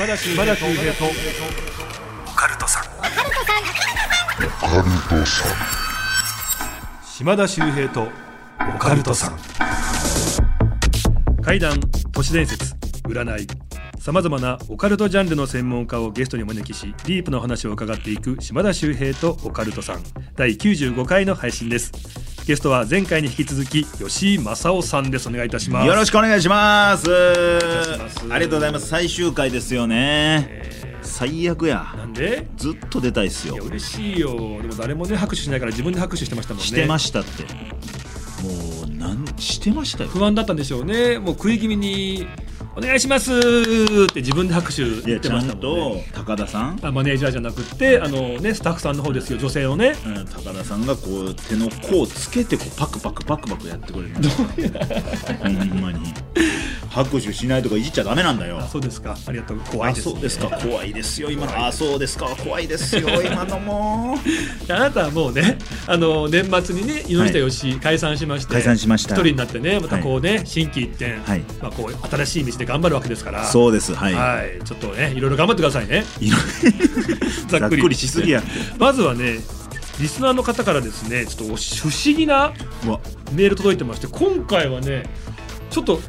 島田秀平とオカルトさん。島田秀平とオカルトさん。怪談都市伝説占い。さまざまなオカルトジャンルの専門家をゲストにお招きしディープな話を伺っていく島田秀平とオカルトさん。第95回の配信ですゲストは前回に引き続き吉井正夫さんです。お願いいたします。よろしくお願いします。ありがとうございます。最終回ですよね、最悪や。なんで？ずっと出たいっすよ。嬉しいよ。でも誰もね拍手しないから自分で拍手してましたもんね。してましたって。もうなんしてましたよ。不安だったんでしょうね。もう食い気味に「お願いします」って自分で拍手言ってましたもんとね高田さん、あマネージャーじゃなくってあのねスタッフさんの方ですよ。女性をね。うん、高田さんがこう手の甲をつけてこうパクパクパクパクやってくれる。ほんまに。拍手しないとかいじっちゃダメなんだよ。あそうですか。ありがとう。怖いあです、ね、そうですか。怖いですよ今の。あそうですか。怖いですよ 今のも。あなたはもうねあの年末にね井下よし解散しまして解散しました。一人になってねまたこうね、心機一転、はい。まあ、こう新しい道で頑張るわけですから。そうです。はい、はい、ちょっとねいろいろ頑張ってくださいね。ざざっくりしすぎやまずはねリスナーの方からですねちょっと不思議なメール届いてまして今回はねちょっと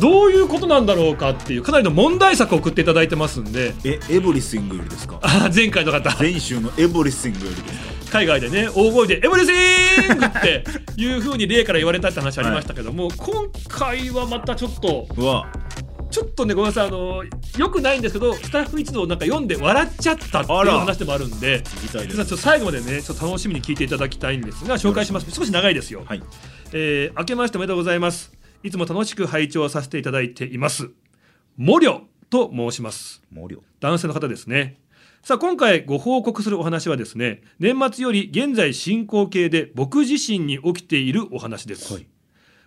どういうことなんだろうかっていうかなりの問題作を送っていただいてますんで。えエブリシングよりですか？あ前回の方。前週のエブリシングよりですか？海外でね大声で「エブリシング!」っていうふうに例から言われたって話ありましたけども、今回はまたちょっとちょっとねごめんなさいあのよくないんですけどスタッフ一同なんか読んで笑っちゃったっていう話でもあるんで最後までねちょっと楽しみに聞いていただきたいんですが紹介します。少し長いですよ、はい。えー明けましておめでとうございます。いつも楽しく拝聴させていただいています。モリョと申します。男性の方ですねさあ今回ご報告するお話はですね年末より現在進行形で僕自身に起きているお話です、はい。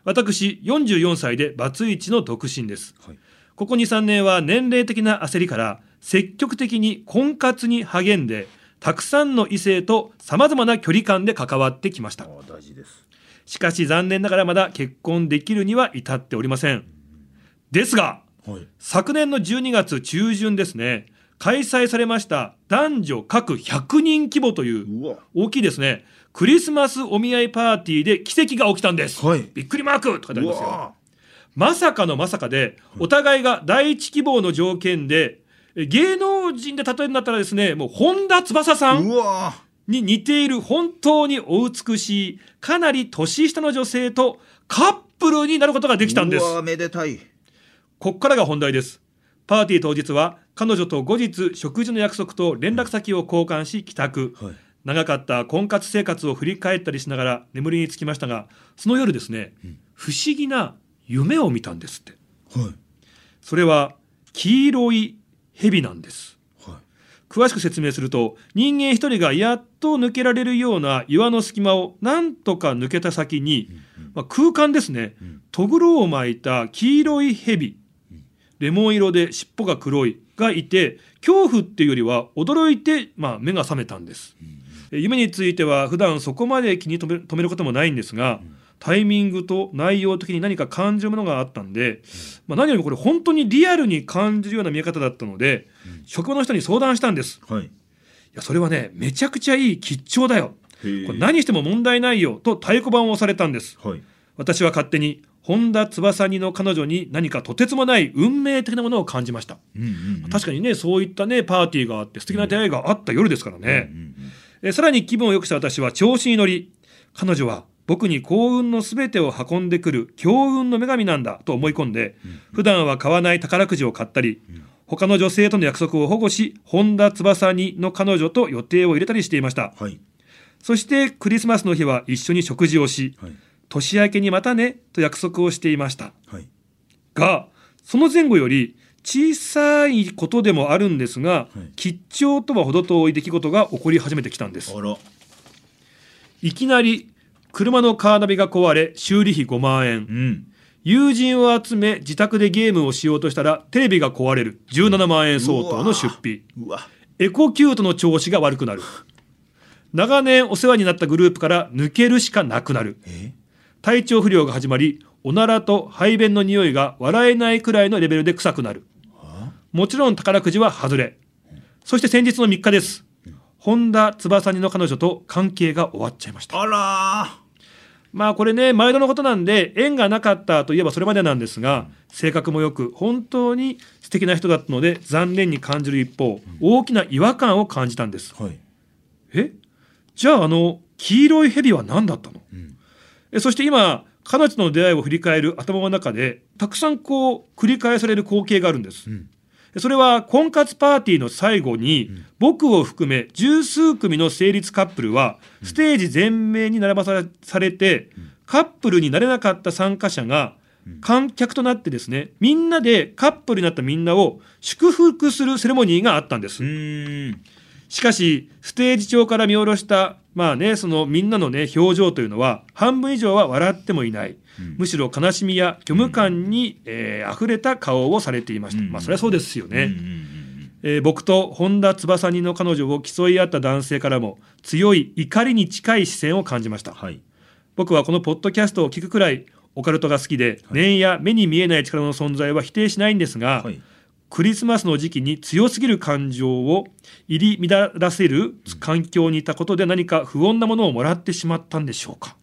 私44歳でバツイチの独身です。はい。ここ23年は年齢的な焦りから積極的に婚活に励んでたくさんの異性とさまざまな距離感で関わってきました。あ大事です。しかし残念ながらまだ結婚できるには至っておりません。ですがはい。昨年の12月中旬ですね開催されました男女各100人規模という大きいですね。クリスマスお見合いパーティーで奇跡が起きたんです、はい。びっくりマークとか書いてありますよ。まさかのまさかでお互いが第一希望の条件でえ芸能人で例えるんだったらですねもう本田翼さんに似ている本当にお美しいかなり年下の女性とカップルになることができたんです。うわめでたい。こっからが本題です。パーティー当日は彼女と後日食事の約束と連絡先を交換し帰宅。はい。長かった婚活生活を振り返ったりしながら眠りにつきましたが、その夜ですね、不思議な夢を見たんですって。はい。それは黄色い蛇なんです。はい。詳しく説明すると人間一人がやっと抜けられるような岩の隙間をなんとか抜けた先に、まあ、空間ですね、とぐろを巻いた黄色い蛇、レモン色で尻尾が黒いがいて恐怖っていうよりは驚いて、まあ、目が覚めたんです、え夢については普段そこまで気に留めることもないんですが、タイミングと内容的に何か感じるものがあったんで、まあ、何よりもこれ本当にリアルに感じるような見え方だったので、職場の人に相談したんです。はい。いやそれはねめちゃくちゃいい吉兆だよ。これ何しても問題ないよと太鼓判を押されたんです。はい。私は勝手に本田翼にの彼女に何かとてつもない運命的なものを感じました、うんうんうん。確かにねそういったねパーティーがあって素敵な出会いがあった夜ですからね、うんうんえさらに気分を良くした私は調子に乗り彼女は僕に幸運のすべてを運んでくる強運の女神なんだと思い込んで、普段は買わない宝くじを買ったり、他の女性との約束を保護し本田翼にの彼女と予定を入れたりしていました。はい。そしてクリスマスの日は一緒に食事をし、はい年明けにまたねと約束をしていました。はい。がその前後より小さいことでもあるんですが、い。吉兆とは程遠い出来事が起こり始めてきたんです。いきなり車のカーナビが壊れ修理費5万円。うん。友人を集め自宅でゲームをしようとしたらテレビが壊れる。17万円相当の出費。うわ。エコキュートの調子が悪くなる。長年お世話になったグループから抜けるしかなくなる。え？体調不良が始まりおならと排便の匂いが笑えないくらいのレベルで臭くなる。もちろん宝くじは外れ。そして先日の3日です。本田翼にの彼女と関係が終わっちゃいました。あらまあこれね毎度のことなんで縁がなかったといえばそれまでなんですが性格もよく本当に素敵な人だったので残念に感じる一方大きな違和感を感じたんです。ーはい。え？じゃああの黄色い蛇は何だったの、ん。えそして今彼女との出会いを振り返る頭の中でたくさんこう繰り返される光景があるんです、ん。それは婚活パーティーの最後に、僕を含め十数組の成立カップルはステージ全面に並ばさされて、カップルになれなかった参加者が観客となってですねみんなでカップルになったみんなを祝福するセレモニーがあったんです。しかしステージ上から見下ろしたまあねそのみんなのね表情というのは半分以上は笑ってもいない、むしろ悲しみや虚無感に、えー溢れた顔をされていました、うん。まあそれはそうですよね、うんうんうんえー僕と本田翼にの彼女を競い合った男性からも強い怒りに近い視線を感じました。はい。僕はこのポッドキャストを聞くくらいオカルトが好きで、念や目に見えない力の存在は否定しないんですが、はいクリスマスの時期に強すぎる感情を入り乱らせる環境にいたことで何か不穏なものをもらってしまったんでしょうか。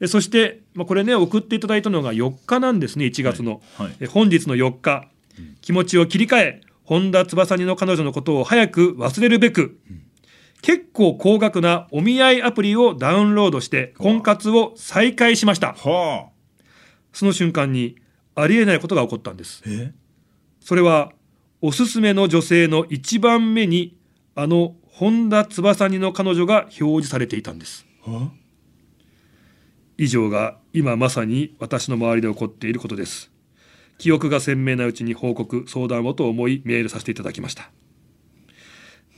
えそして、まあ、これね送っていただいたのが4日なんですね。1月の、はいはい。え本日の4日、気持ちを切り替え本田翼にの彼女のことを早く忘れるべく、結構高額なお見合いアプリをダウンロードして婚活を再開しました。はあ。その瞬間にありえないことが起こったんです。え？それはおすすめの女性の一番目にあの本田翼にの彼女が表示されていたんです。は？以上が今まさに私の周りで起こっていることです。記憶が鮮明なうちに報告相談をと思いメールさせていただきました。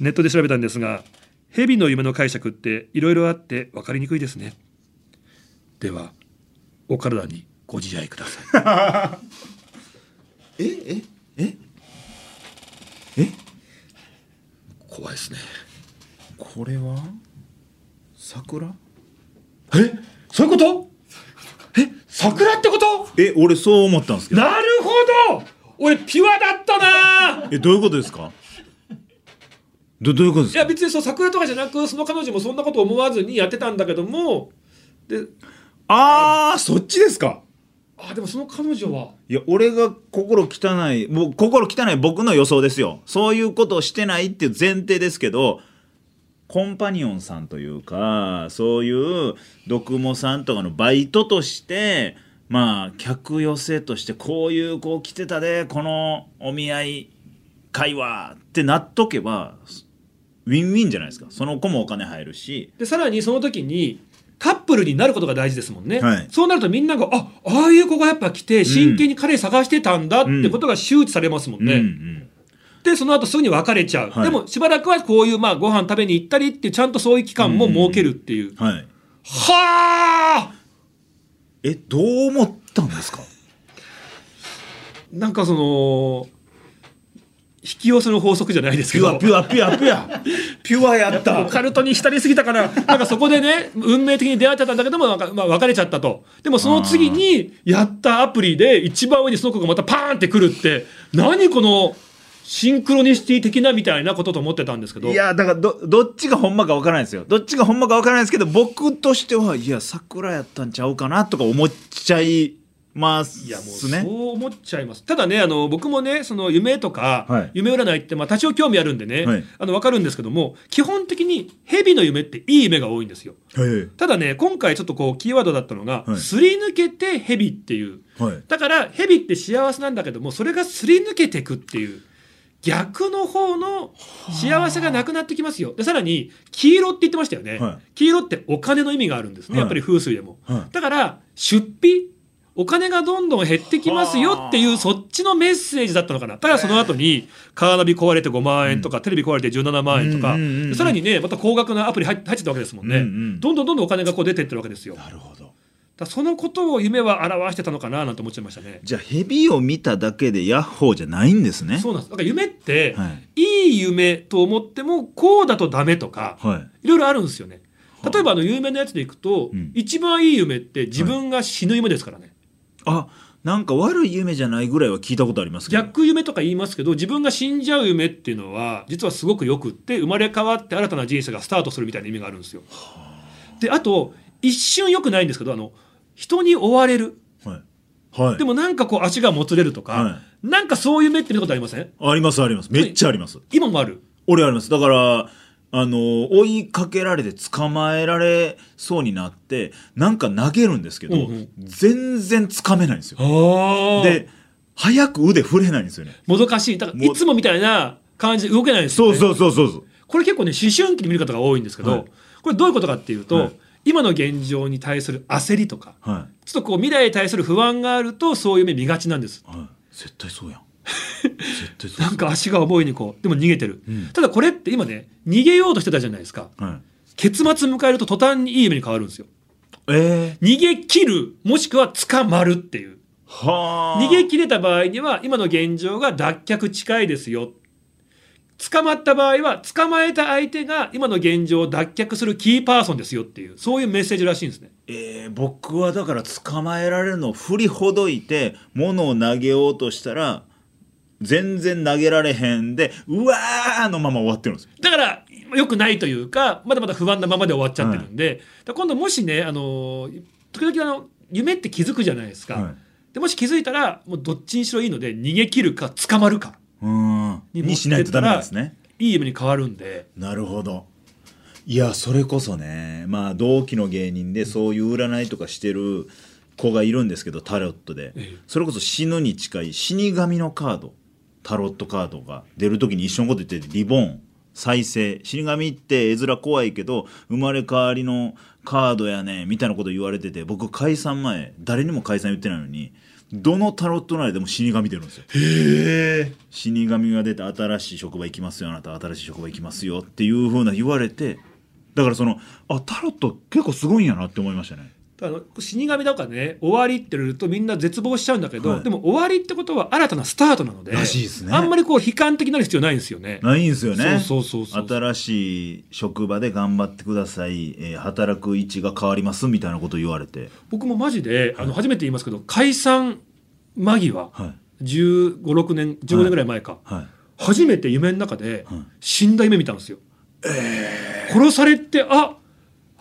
ネットで調べたんですが蛇の夢の解釈っていろいろあって分かりにくいですね。ではお体にご自愛ください。え え？え？え？怖いですね。これは？桜？え？そういうこと？え？桜ってこと？え俺そう思ったんですけど。なるほど！俺ピュアだったな！えどういうことですか？どどういうことですか？いや別にそう桜とかじゃなくその彼女もそんなこと思わずにやってたんだけども。でああそっちですか？あでもその彼女は？いや俺が心汚いもう心汚い僕の予想ですよ。そういうことをしてないっていう前提ですけどコンパニオンさんというかそういう読モさんとかのバイトとしてまあ客寄せとしてこういう子来てたでこのお見合い会話ってなっとけばウィンウィンじゃないですか。その子もお金入るし。でさらにその時にカップルになることが大事ですもんね、はい。そうなるとみんながあああいう子がやっぱ来て真剣に彼探してたんだってことが周知されますもんね、うんうん。でその後すぐに別れちゃう、はい。でもしばらくはこういうまあご飯食べに行ったりっていうちゃんとそういう期間も設けるっていう、はい。はあ！えどう思ったんですか？なんかその引き寄せの法則じゃないですけピュどアピュアピュアピュア。ピュアやった。オカルトに浸りすぎたからなんかそこでね運命的に出会ってたんだけどもなんか、まあ、別れちゃったと。でもその次にやったアプリで一番上にその子がまたパーンってくるって何このシンクロニシティ的なみたいなことと思ってたんですけど。いやだからどどっちがほんまかわからないですよ。どっちがほんまかわからないですけど僕としてはいや桜やったんちゃうかなとか思っちゃいますいやもうねそう思っちゃいます。ただねあの僕もねその夢とか、はい。夢占いってまあ多少興味あるんでね、はい。あの分かるんですけども基本的に蛇の夢っていい夢が多いんですよ。はいただね今回ちょっとこうキーワードだったのが、はい。すり抜けて蛇っていう。はい。だから蛇って幸せなんだけどもそれがすり抜けていくっていう逆の方の幸せがなくなってきますよ。でさらに黄色って言ってましたよね、はい。黄色ってお金の意味があるんですね、はい。やっぱり風水でも、はい。だから出費お金がどんどん減ってきますよっていうそっちのメッセージだったのかな。ただその後にカーナビ壊れて5万円とか、テレビ壊れて17万円とか、さらにねまた高額なアプリ入入ってたわけですもんね、うんうん。どんどんどんどんお金がこう出てってるわけですよ。なるほど。らそのことを夢は表してたのかななんて思っちゃいましたね。じゃあ蛇を見ただけでヤッホーじゃないんですね。そうなんです。だから夢って、はい。い、い夢と思ってもこうだとダメとかはい。いろいろあるんですよね。例えばあの有名なやつでいくと、うん。一番いい夢って自分が死ぬ夢ですからね、あなんか悪い夢じゃないぐらいは聞いたことありますけど。逆夢とか言いますけど自分が死んじゃう夢っていうのは実はすごくよくって生まれ変わって新たな人生がスタートするみたいな意味があるんですよ。であと一瞬よくないんですけどあの人に追われる。はい、はい、でもなんかこう足がもつれるとか、はなんかそういう夢って見たことありません？ありますあります。めっちゃあります。今もある？俺あります。だからあの追いかけられて捕まえられそうになってなんか投げるんですけど、うんうん。全然つかめないんですよ。でで早く腕振れないんですよね。もどかしい。だからもいつもみたいな感じで動けないんですよ、ね、そうそうそうそうそう。これ結構ね思春期に見る方が多いんですけど、はい。これどういうことかっていうと、はい。今の現状に対する焦りとかはい。ちょっとこう未来に対する不安があるとそういう夢見がちなんです。はい。絶対そうやんなんか足が重いにこうでも逃げてる、うん。ただこれって今ね逃げようとしてたじゃないですか。はい。結末迎えると途端にいい夢に変わるんですよ。ええ逃げ切るもしくは捕まるっていう。はあ。逃げ切れた場合には今の現状が脱却近いですよ。捕まった場合は捕まえた相手が今の現状を脱却するキーパーソンですよっていうそういうメッセージらしいんですね。えー僕はだから捕まえられるのを振りほどいて物を投げようとしたら全然投げられへんでうわーのまま終わってるんです。よだから良くないというかまだまだ不安なままで終わっちゃってるんで、だから今度もしねあの時々あの夢って気づくじゃないですか、はい。でもし気づいたらもうどっちにしろいいので逃げ切るか捕まるか。うーん。ににしないとダメなんですね。いい夢に変わるんで。なるほど。いやそれこそねまあ同期の芸人でそういう占いとかしてる子がいるんですけどタロットで。ええ。それこそ死ぬに近い死神のカードタロットカードが出る時に一緒のこと言っててリボン再生。死神って絵面怖いけど生まれ変わりのカードやねみたいなこと言われてて僕解散前誰にも解散言ってないのにどのタロット内でも死神出るんですよ。へえ死神が出て新しい職場行きますよあなた新しい職場行きますよっていう風な言われてだからそのあタロット結構すごいんやなって思いましたねあの死神だからね終わりって言るとみんな絶望しちゃうんだけど、はい。でも終わりってことは新たなスタートなのでらしいですね。あんまりこう悲観的になる必要ないんですよね。ないんですよね。そうそうそう新しい職場で頑張ってください、えー働く位置が変わりますみたいなこと言われて。僕もマジであの初めて言いますけど解散間際はい。1 5 6年15年ぐらい前か、はい。初めて夢の中ではい。死んだ夢見たんですよ。殺されてあ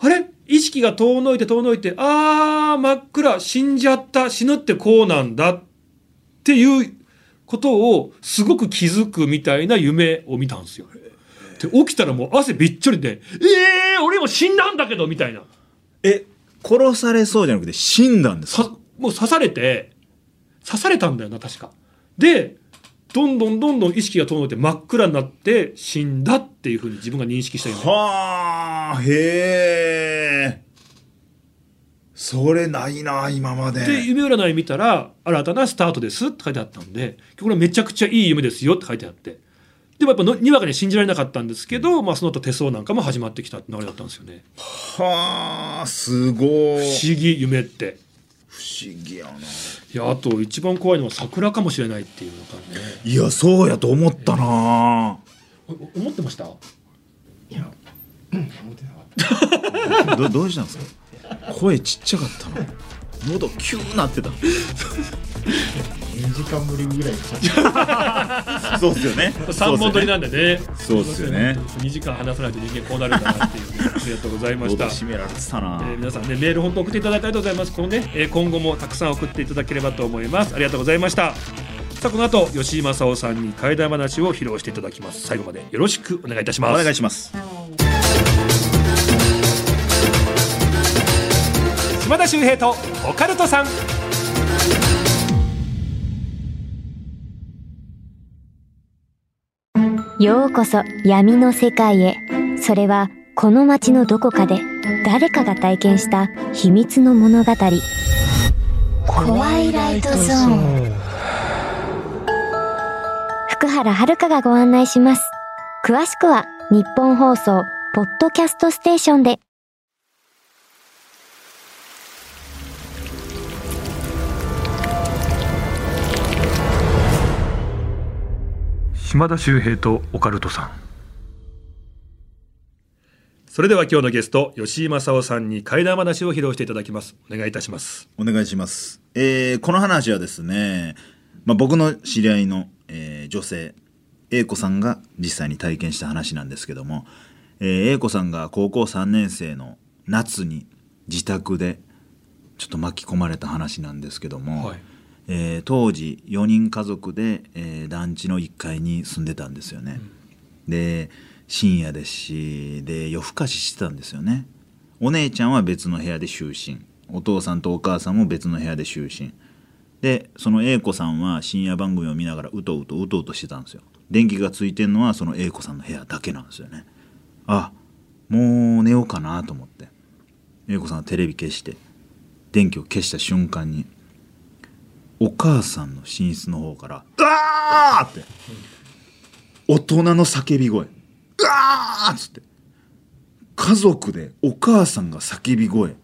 あれ？意識が遠のいて遠のいてあー真っ暗死んじゃった死ぬってこうなんだっていうことをすごく気づくみたいな夢を見たんですよ。で起きたらもう汗びっちょりで「えー、俺も死んだんだけど」みたいなえ殺されそうじゃなくて死んだんですか？さもう刺されて刺されたんだよな確か。でどんどんどんどん意識が遠のいて真っ暗になって死んだっていうふうに自分が認識した夢。はあへえ。それないな今まで。で夢占い見たら「新たなスタートです」って書いてあったんでこれめちゃくちゃいい夢ですよって書いてあって。でもやっぱのにわかに信じられなかったんですけど、まあ、その後手相なんかも始まってきたって流れだったんですよね。はあすごい。不思議夢って不思議やな。いやあと一番怖いのは桜かもしれないっていうのがね。いやそうやと思ったな。お思ってました？いや、うん、思ってなかった。どどうしたんですか？声ちっちゃかったな喉キューなってた。2時間ぶりぐらいか。そうっすよね。3本撮りなんでね。そうっすよね。2時間話さないと人間こうなるんだなっていう。ありがとうございま喉した。締められてたな、えー皆さんねメール本当送っていただいてありがとうございます。このね、えー今後もたくさん送っていただければと思います。ありがとうございました。さあこの後吉井正夫さんに怪談話を披露していただきます。最後までよろしくお願いいたします。お願いします島田秀平とオカルトさんようこそ闇の世界へ。それはこの街のどこかで誰かが体験した秘密の物語。怖いライトゾーン。福原遥がご案内します。詳しくは日本放送ポッドキャストステーションで。島田秀平とオカルトさん。それでは今日のゲスト吉井正夫さんに怪談話を披露していただきます。お願いいたします。お願いします。えーこの話はですね、まあ、僕の知り合いの、えー女性 A 子さんが実際に体験した話なんですけども、えー A 子さんが高校3年生の夏に自宅でちょっと巻き込まれた話なんですけども、はいえー当時4人家族で、えー団地の1階に住んでたんですよね。で深夜ですしで夜更かししてたんですよね。お姉ちゃんは別の部屋で就寝。お父さんとお母さんも別の部屋で就寝。でその A 子さんは深夜番組を見ながらうとうとうとうとしてたんですよ。電気がついてんのはその A 子さんの部屋だけなんですよね。あもう寝ようかなと思って。A 子さんはテレビ消して電気を消した瞬間にお母さんの寝室の方から「うわー!」って大人の叫び声「うわー!」っつって家族でお母さんが叫び声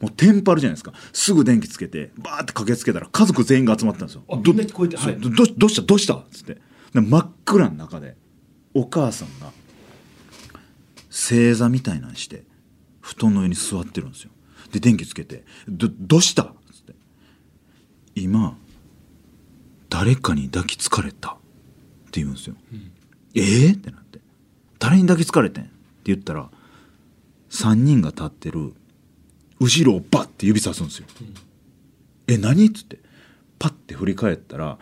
もうテンパるじゃないですかすぐ電気つけてバーって駆けつけたら家族全員が集まったんですよあどみんな聞こえてはいどどどうしたどうしたっつってで真っ暗の中でお母さんが正座みたいなんして布団の上に座ってるんですよで電気つけて「どどうした?」っつって「今誰かに抱きつかれた」って言うんですよ、えーってなって「誰に抱きつかれてん?」って言ったら3人が立ってる後ろをバッて指さすんですよ。え何？っつってパッて振り返ったら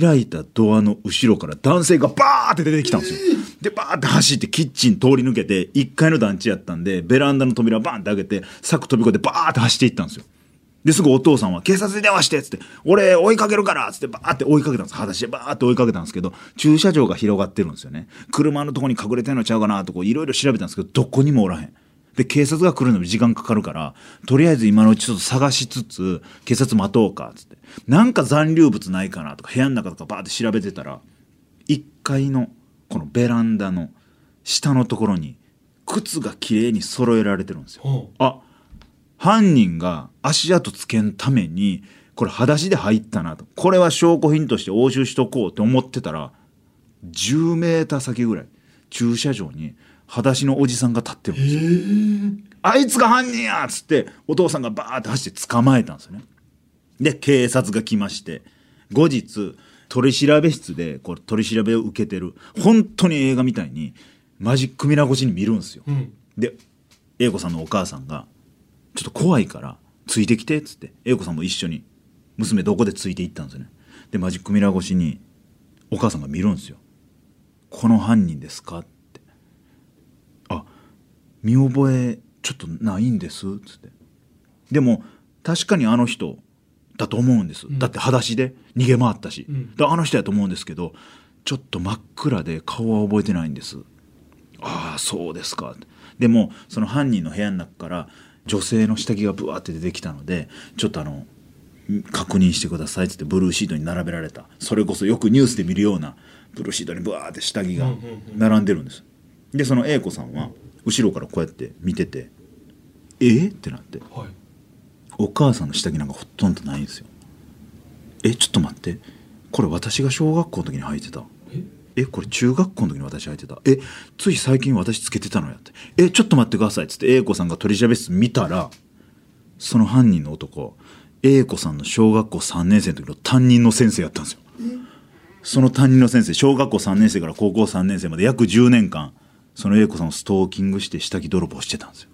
開いたドアの後ろから男性がバーって出てきたんですよ。でバーって走ってキッチン通り抜けて1階の団地やったんでベランダの扉バーンって開けて柵飛び越えてバーって走っていったんですよ。ですぐお父さんは「警察に電話して」っつって「俺追いかけるから」っつってバーって追いかけたんです。裸足でバーって追いかけたんですけど駐車場が広がってるんですよね。車のとこに隠れてんのちゃうかなとこいろいろ調べたんですけどどこにもおらへん。で警察が来るのに時間かかるからとりあえず今のうちちょっと探しつつ警察待とうかっつって。なんか残留物ないかなとか部屋の中とかバーって調べてたら1階のこのベランダの下のところに靴がきれいに揃えられてるんですよ。ほあ犯人が足跡つけんためにこれ裸足で入ったなとこれは証拠品として押収しとこうって思ってたら10メーター先ぐらい駐車場に裸足のおじさんが立ってるんですよ。あいつが犯人やっつってお父さんがバーって走って捕まえたんですよね。で警察が来まして後日取り調べ室でこれ取り調べを受けてる本当に映画みたいにマジックミラー越しに見るんですよ。うんで英子さんのお母さんが「ちょっと怖いからついてきて」っつって英子さんも一緒に娘どこでついていったんですよね。でマジックミラー越しにお母さんが見るんですよ「この犯人ですか?」って「あ見覚えちょっとないんです」っつって。でも確かにあの人だと思うんです、ん。だって裸足で逃げ回ったし、ん。であの人やと思うんですけどちょっと真っ暗で顔は覚えてないんです。ああそうですか。でもその犯人の部屋の中から女性の下着がブワーって出てきたのでちょっとあのん確認してくださいっつってブルーシートに並べられた。それこそよくニュースで見るようなブルーシートにブワーって下着が並んでるんです。でその A 子さんは後ろからこうやって見てて「えってなって。はい。お母さんの下着なんかほとんどないんですよ。えちょっと待って。これ私が小学校の時に履いてたえこれ中学校の時に私履いてた？えつい最近私つけてたのやって。えちょっと待ってくださいっつって A 子さんが取り調べ室見たらその犯人の男 A 子さんの小学校3年生の時の担任の先生やったんですよ。その担任の先生小学校3年生から高校3年生まで約10年間その A 子さんをストーキングして下着泥棒してたんですよ。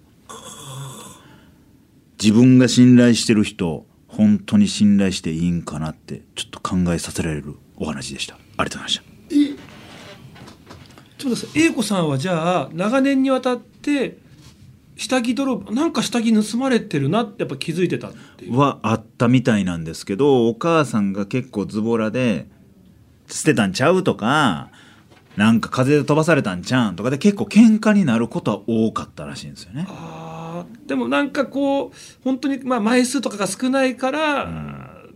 自分が信頼してる人本当に信頼していいんかなってちょっと考えさせられるお話でした。ありがとうございました。ちょっと待ってください A 子さんはじゃあ長年にわたって下着泥棒なんか下着盗まれてるなってやっぱ気づいてたっていう。はあったみたいなんですけどお母さんが結構ズボラで捨てたんちゃう？とかなんか風で飛ばされたんちゃうん？とかで結構喧嘩になることは多かったらしいんですよね。あーでもなんかこう本当にまあ枚数とかが少ないから、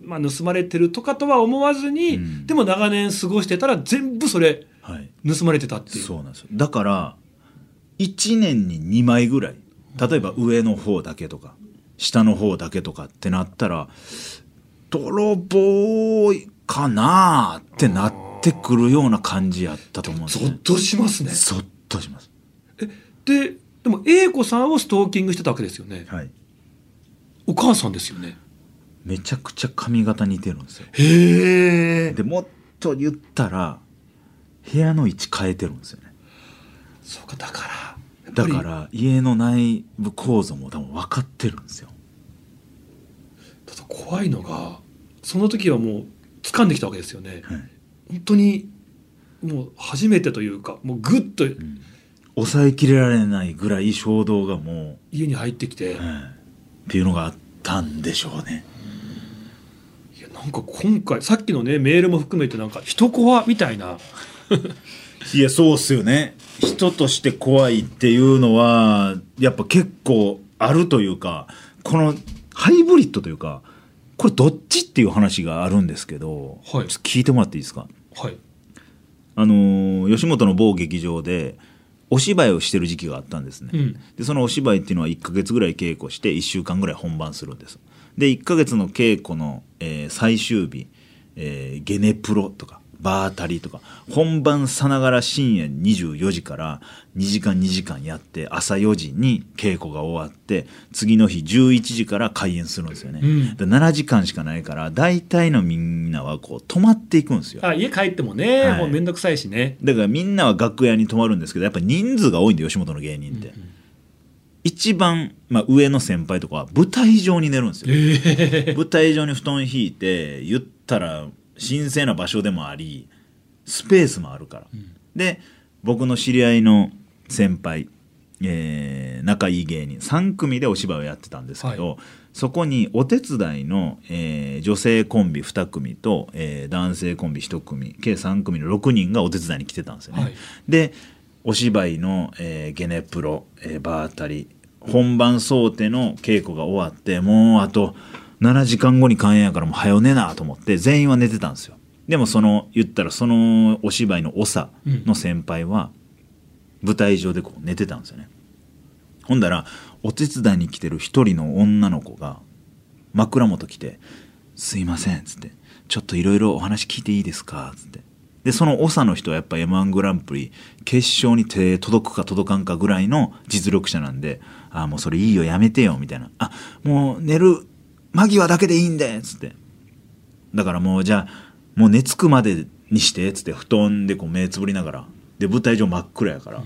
まあ、盗まれてるとかとは思わずに、うん。でも長年過ごしてたら全部それはい、盗まれてたっていう。そうなんですよ。だから1年に2枚ぐらい。例えば上の方だけとか下の方だけとかってなったら泥棒かなってなってくるような感じやったと思うんですよ、ね。ゾッとしますね。ゾッとします。ででも A 子さんをストーキングしてたわけですよね。はい。お母さんですよね。めちゃくちゃ髪型似てるんですよ。へえでもっと言ったら部屋の位置変えてるんですよね。そうかだからだから家の内部構造も多分分かってるんですよ。ただ怖いのがその時はもう掴んできたわけですよね。はい。本当にもう初めてというかもうグッと抑えきれられないぐらい衝動がも家に入ってきて、う、はい。っていうのがあったんでしょうね。いやなんか今回さっきのねメールも含めてなんか人怖みたいな いやそうっすよね。人として怖いっていうのはやっぱ結構あるというかこのハイブリッドというかこれどっちっていう話があるんですけど、はい。ちょっと聞いてもらっていいですか？はい。あのー吉本の某劇場でお芝居をしてる時期があったんですね、うん。でそのお芝居っていうのは1ヶ月ぐらい稽古して1週間ぐらい本番するんです。で1ヶ月の稽古の、えー最終日、えーゲネプロとかバータリとか本番さながら深夜24時から2時間2時間やって朝4時に稽古が終わって次の日11時から開演するんですよね、うん。で7時間しかないから大体のみんなはこう泊まっていくんですよ。あ家帰ってもね、はい。もうめんどくさいしね。だからみんなは楽屋に泊まるんですけどやっぱ人数が多いんで吉本の芸人って、一番、まあ、上の先輩とかは舞台上に寝るんですよ、え舞台上に布団引いて言ったら神聖な場所でもありスペースもあるから、で僕の知り合いの先輩、えー仲いい芸人3組でお芝居をやってたんですけど、はそこにお手伝いの、えー女性コンビ2組と、えー男性コンビ1組計3組の6人がお手伝いに来てたんですよね。はい。でお芝居の、えーゲネプロ、えーバータリ本番想定の稽古が終わってもうあと7時間後に開演やからもう早寝なと思って全員は寝てたんですよ。でもその言ったらそのお芝居の長の先輩は舞台上でこう寝てたんですよね。ほんだらお手伝いに来てる一人の女の子が枕元来て「すいません」っつって「ちょっといろいろお話聞いていいですか?」っつって。でその長の人はやっぱ m 1グランプリ決勝に手届くか届かんかぐらいの実力者なんで「ああもうそれいいよやめてよ」みたいな「あもう寝る間際だけでいいんで」っつってだからもうじゃあもう寝つくまでにしてっつって布団でこう目つぶりながら。で舞台上真っ暗やから、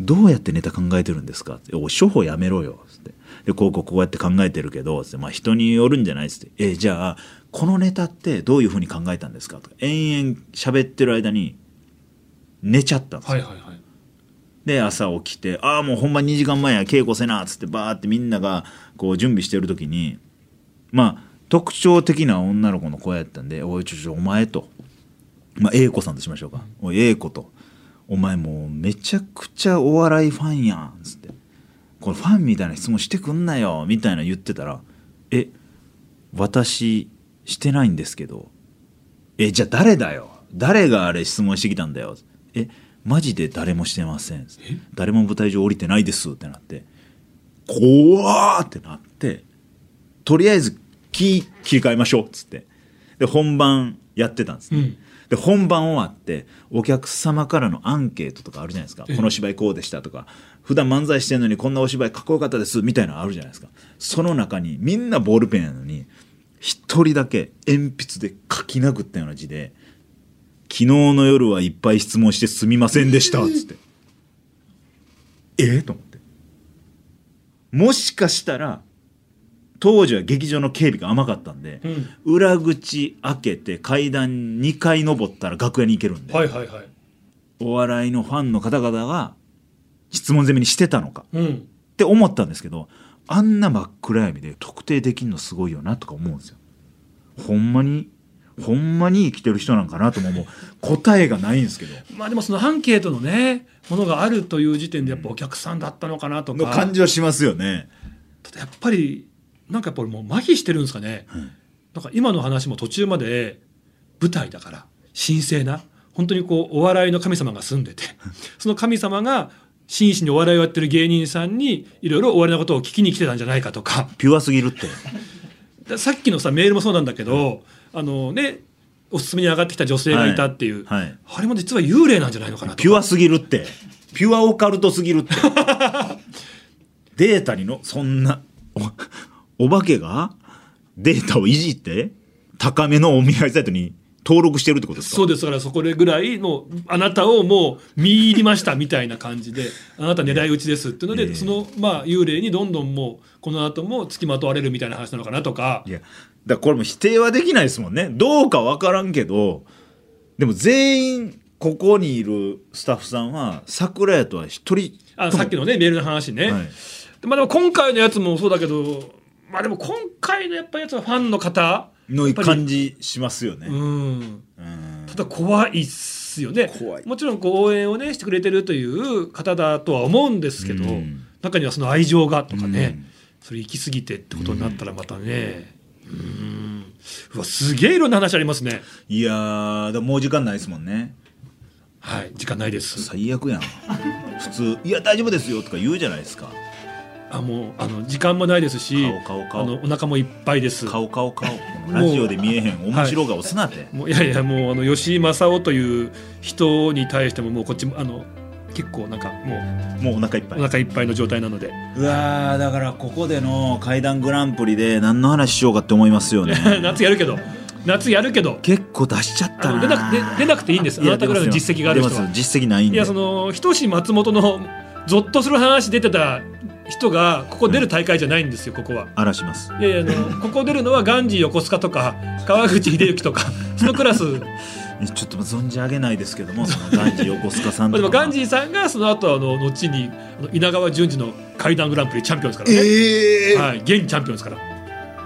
どうやってネタ考えてるんですか？って「おい処方やめろよ」つって。でこうこうこうやって考えてるけどつって、まあ、人によるんじゃないっつって「えじゃあこのネタってどういうふうに考えたんですか?」とか。延々喋ってる間に寝ちゃったんですよ、はいはいはい。で朝起きて「ああもうほんま2時間前や稽古せな」っつってバーってみんながこう準備してる時にまあ特徴的な女の子の声やったんで「おいちょちょお前」と、まあ、A 子さんとしましょうか「おい A 子と。お前もうめちゃくちゃお笑いファンやん」つって「これファンみたいな質問してくんなよ」みたいな言ってたら「え私してないんですけど。えじゃあ誰だよ。誰があれ質問してきたんだよ。えマジで誰もしてません。誰も舞台上降りてないですってなって。怖ーってなってとりあえず気切り替えましょうっつって。で本番やってたんですね、うん。で本番終わってお客様からのアンケートとかあるじゃないですか、ええ。この芝居こうでしたとか。普段漫才してんのにこんなお芝居かっこよかったですみたいなのあるじゃないですか。その中にみんなボールペンやのに一人だけ鉛筆で書き殴ったような字で「昨日の夜はいっぱい質問してすみませんでした」っつって。ええ？と思って。もしかしたら当時は劇場の警備が甘かったんで、うん。裏口開けて階段2階登ったら楽屋に行けるんで、はいはいはい。お笑いのファンの方々が質問攻めにしてたのかうん。って思ったんですけどあんな真っ暗闇で特定できんのすごいよなとか思うんですよ。ほんまにほんまに生きてる人なんかなとも思う。答えがないんですけど。まあでもそのアンケートのねものがあるという時点でやっぱお客さんだったのかなとのか、感じはしますよね。ただやっぱりなんかやっぱりもう麻痺してるんですかね、なんか今の話も途中まで舞台だから神聖な本当にこうお笑いの神様が住んでて その神様が真摯にお笑いをやってる芸人さんにいろいろお笑いのことを聞きに来てたんじゃないかとか。ピュアすぎるって。ださっきのさメールもそうなんだけど、あのねおすすめに上がってきた女性がいたっていう、はい。はい。あれも実は幽霊なんじゃないのかなとか。ピュアすぎるって。ピュアオカルトすぎるって。データにのそんなおお化けがデータをいじって高めのお見合いサイトに登録してるってことですか？そうです。だからそこでぐらいのあなたをもう見入りましたみたいな感じであなた狙い撃ちですっていうので、ええ。そのまあ幽霊にどんどんもうこの後も付きまとわれるみたいな話なのかなとか。いやだこれも否定はできないですもんね。どうか分からんけどでも全員ここにいるスタッフさんは桜屋とは一人あさっきのねメールの話ね、はい。でまあ、でも今回のやつもそうだけどまあでも今回のやっぱやつはファンの方の感じしますよね。うん。うん。ただ怖いっすよね。怖い。もちろんこう応援をねしてくれてるという方だとは思うんですけど、うん。中にはその愛情がとかね、うん。それ行き過ぎてってことになったらまたね。うん。うわすげえいろんな話ありますね。いやもう時間ないですもんね。はい時間ないです。最悪やん。普通「いや大丈夫ですよ」とか言うじゃないですか。あもうあの時間もないですし顔顔顔。あのお腹もいっぱいです。顔顔顔。ラジオで見えへん面白顔すなって。もういやいやもうあの吉井正夫という人に対してももうこっちもあの結構なんかももうお腹いっぱい。うお腹いっぱいの状態なので。うわーだからここでの怪談グランプリで何の話しようかって思いますよね。夏やるけど。夏やるけど。結構出しちゃったな出なく出出なくていいんです。あなたぐらいの実績がある人は。実績ないんで。いやそのひとし松本のゾッとする話出てた人がここ出る大会じゃないんですよここは。荒らします。いやいやあの ここ出るのはガンジー横須賀とか川口秀幸とかそのクラス。ちょっと存じ上げないですけどもそのガンジー横須賀さんとか。まあでもガンジーさんがその後あの後にあの稲川淳二の怪談グランプリチャンピオンですからね、ええはい、現チャンピオンですから。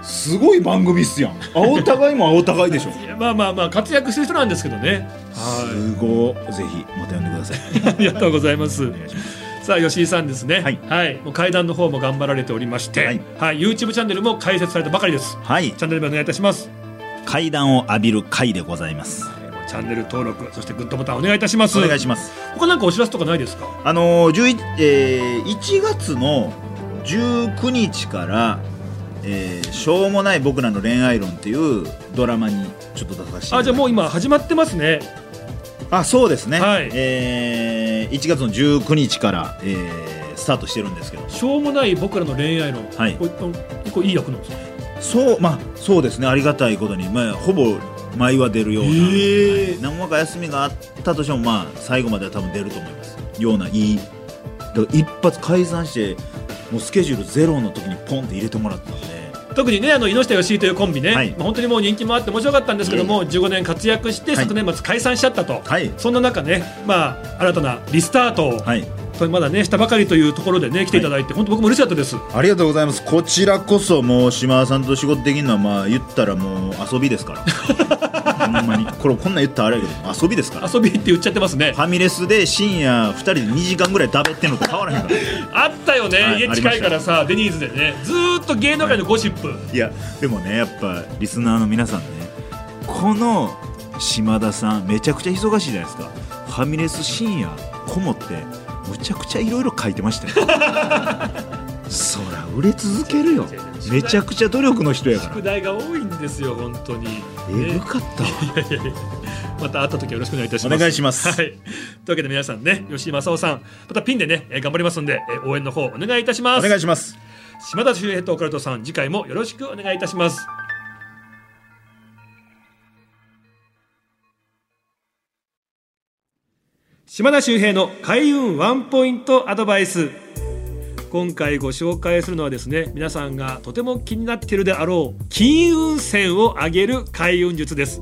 すごい番組っすやん。青互いも青互いでしょ。まあまあまあ活躍してる人なんですけどね。はすごいぜひまた呼んでくださいい。ありがとうございます。お願いしますさあ吉井さんですね。はい。もう怪談の方も頑張られておりまして、ははい。い YouTube チャンネルも開設されたばかりです。はい。チャンネル名お願いいたします。階段を浴びる回でございます。チャンネル登録そしてグッドボタンお願いいたします。お願いします。他なんかお知らせとかないですか？あのー、11えー1月の19日から、えーしょうもない僕らの恋愛論」っていうドラマにちょっと出させてあじゃあもう今始まってますねあそうですね、はい。えー1月の19日から、えースタートしてるんですけど。しょうもない僕らの恋愛論。はい。これ結構いい役なんですか？そうまあそうですね。ありがたいことに、まあ、ほぼ毎話出るような、へー。はい。何話か休みがあったとしてもまあ最後までは多分出ると思います。ようないいだから一発解散してもうスケジュールゼロの時にポンって入れてもらったんで特にねあの猪下義井というコンビね、はい。まあ、本当にもう人気もあって面白かったんですけども、15年活躍してはい。昨年末解散しちゃったと、はい。そんな中ね、まあ、新たなリスタートを、はい。まだねしたばかりというところでね来ていただいて、本当僕も嬉しかったです。ありがとうございます。こちらこそもう島田さんと仕事できるのはまあ言ったらもう遊びですから ほんまに。これこんなん言ったらあれやけど遊びですから。遊びって言っちゃってますね。ファミレスで深夜2人で2時間ぐらい食べてんのと変わらへんから。あったよね、はい家近いからさデニーズでね。ずーっと芸能界のゴシップ、いやでもねやっぱリスナーの皆さんねこの島田さんめちゃくちゃ忙しいじゃないですか。ファミレス深夜こもってむちゃくちゃいろいろ書いてましたよ そら売れ続けるよ。めちゃくちゃ努力の人やから。宿題が多いんですよ本当に、えぐねかったわ。また会った時はよろしくお願いいたします。お願いします。はい、というわけで皆さんね吉井正夫さんまたピンでねえー頑張りますんでえー応援の方お願いいたしまおす願いします。島田秀平とオカルトさん次回もよろしくお願いいたします。島田秀平の開運ワンポイントアドバイス今回ご紹介するのはですね皆さんがとても気になっているであろう金運線を上げる開運術です。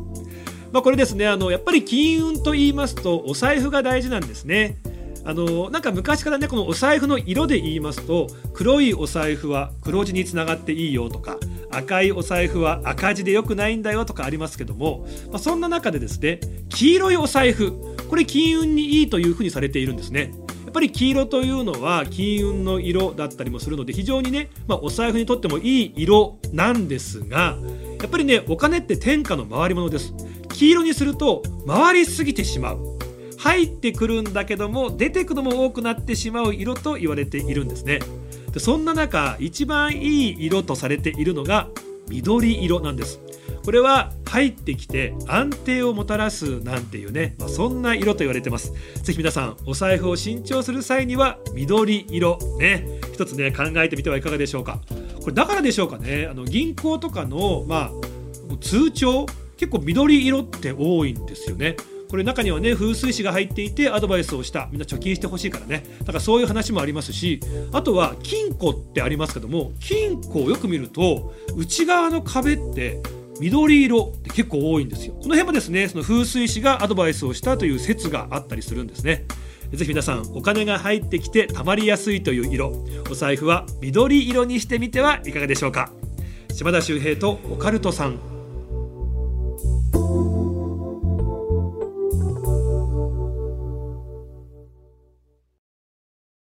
まあ、これですねあのやっぱり金運と言いますとお財布が大事なんですね。あのなんか昔からねこのお財布の色で言いますと黒いお財布は黒字につながっていいよとか赤いお財布は赤字で良くないんだよとかありますけども、まあ、そんな中でですね黄色いお財布これ金運にいいというふうにされているんですね。ぱり黄色というのは金運の色だったりもするので非常にね、まあ、お財布にとってもいい色なんですがやっぱりねお金って天下の回り物です。黄色にすると回りすぎてしまう。入ってくるんだけども出てくのも多くなってしまう色と言われているんですね。でそんな中一番いい色とされているのが緑色なんです。これは入ってきて安定をもたらすなんていうね、まあ、そんな色と言われてます。ぜひ皆さんお財布を新調する際には緑色ね一つね考えてみてはいかがでしょうか。これだからでしょうかね。あの銀行とかのまあ通帳結構緑色って多いんですよね。これ中にはね風水師が入っていてアドバイスをした。みんな貯金してほしいからね。だからそういう話もありますしあとは金庫ってありますけども金庫をよく見ると内側の壁って緑色って結構多いんですよ。この辺もですねその風水師がアドバイスをしたという説があったりするんですね。ぜひ皆さんお金が入ってきてたまりやすいという色お財布は緑色にしてみてはいかがでしょうか。島田秀平とオカルトさん。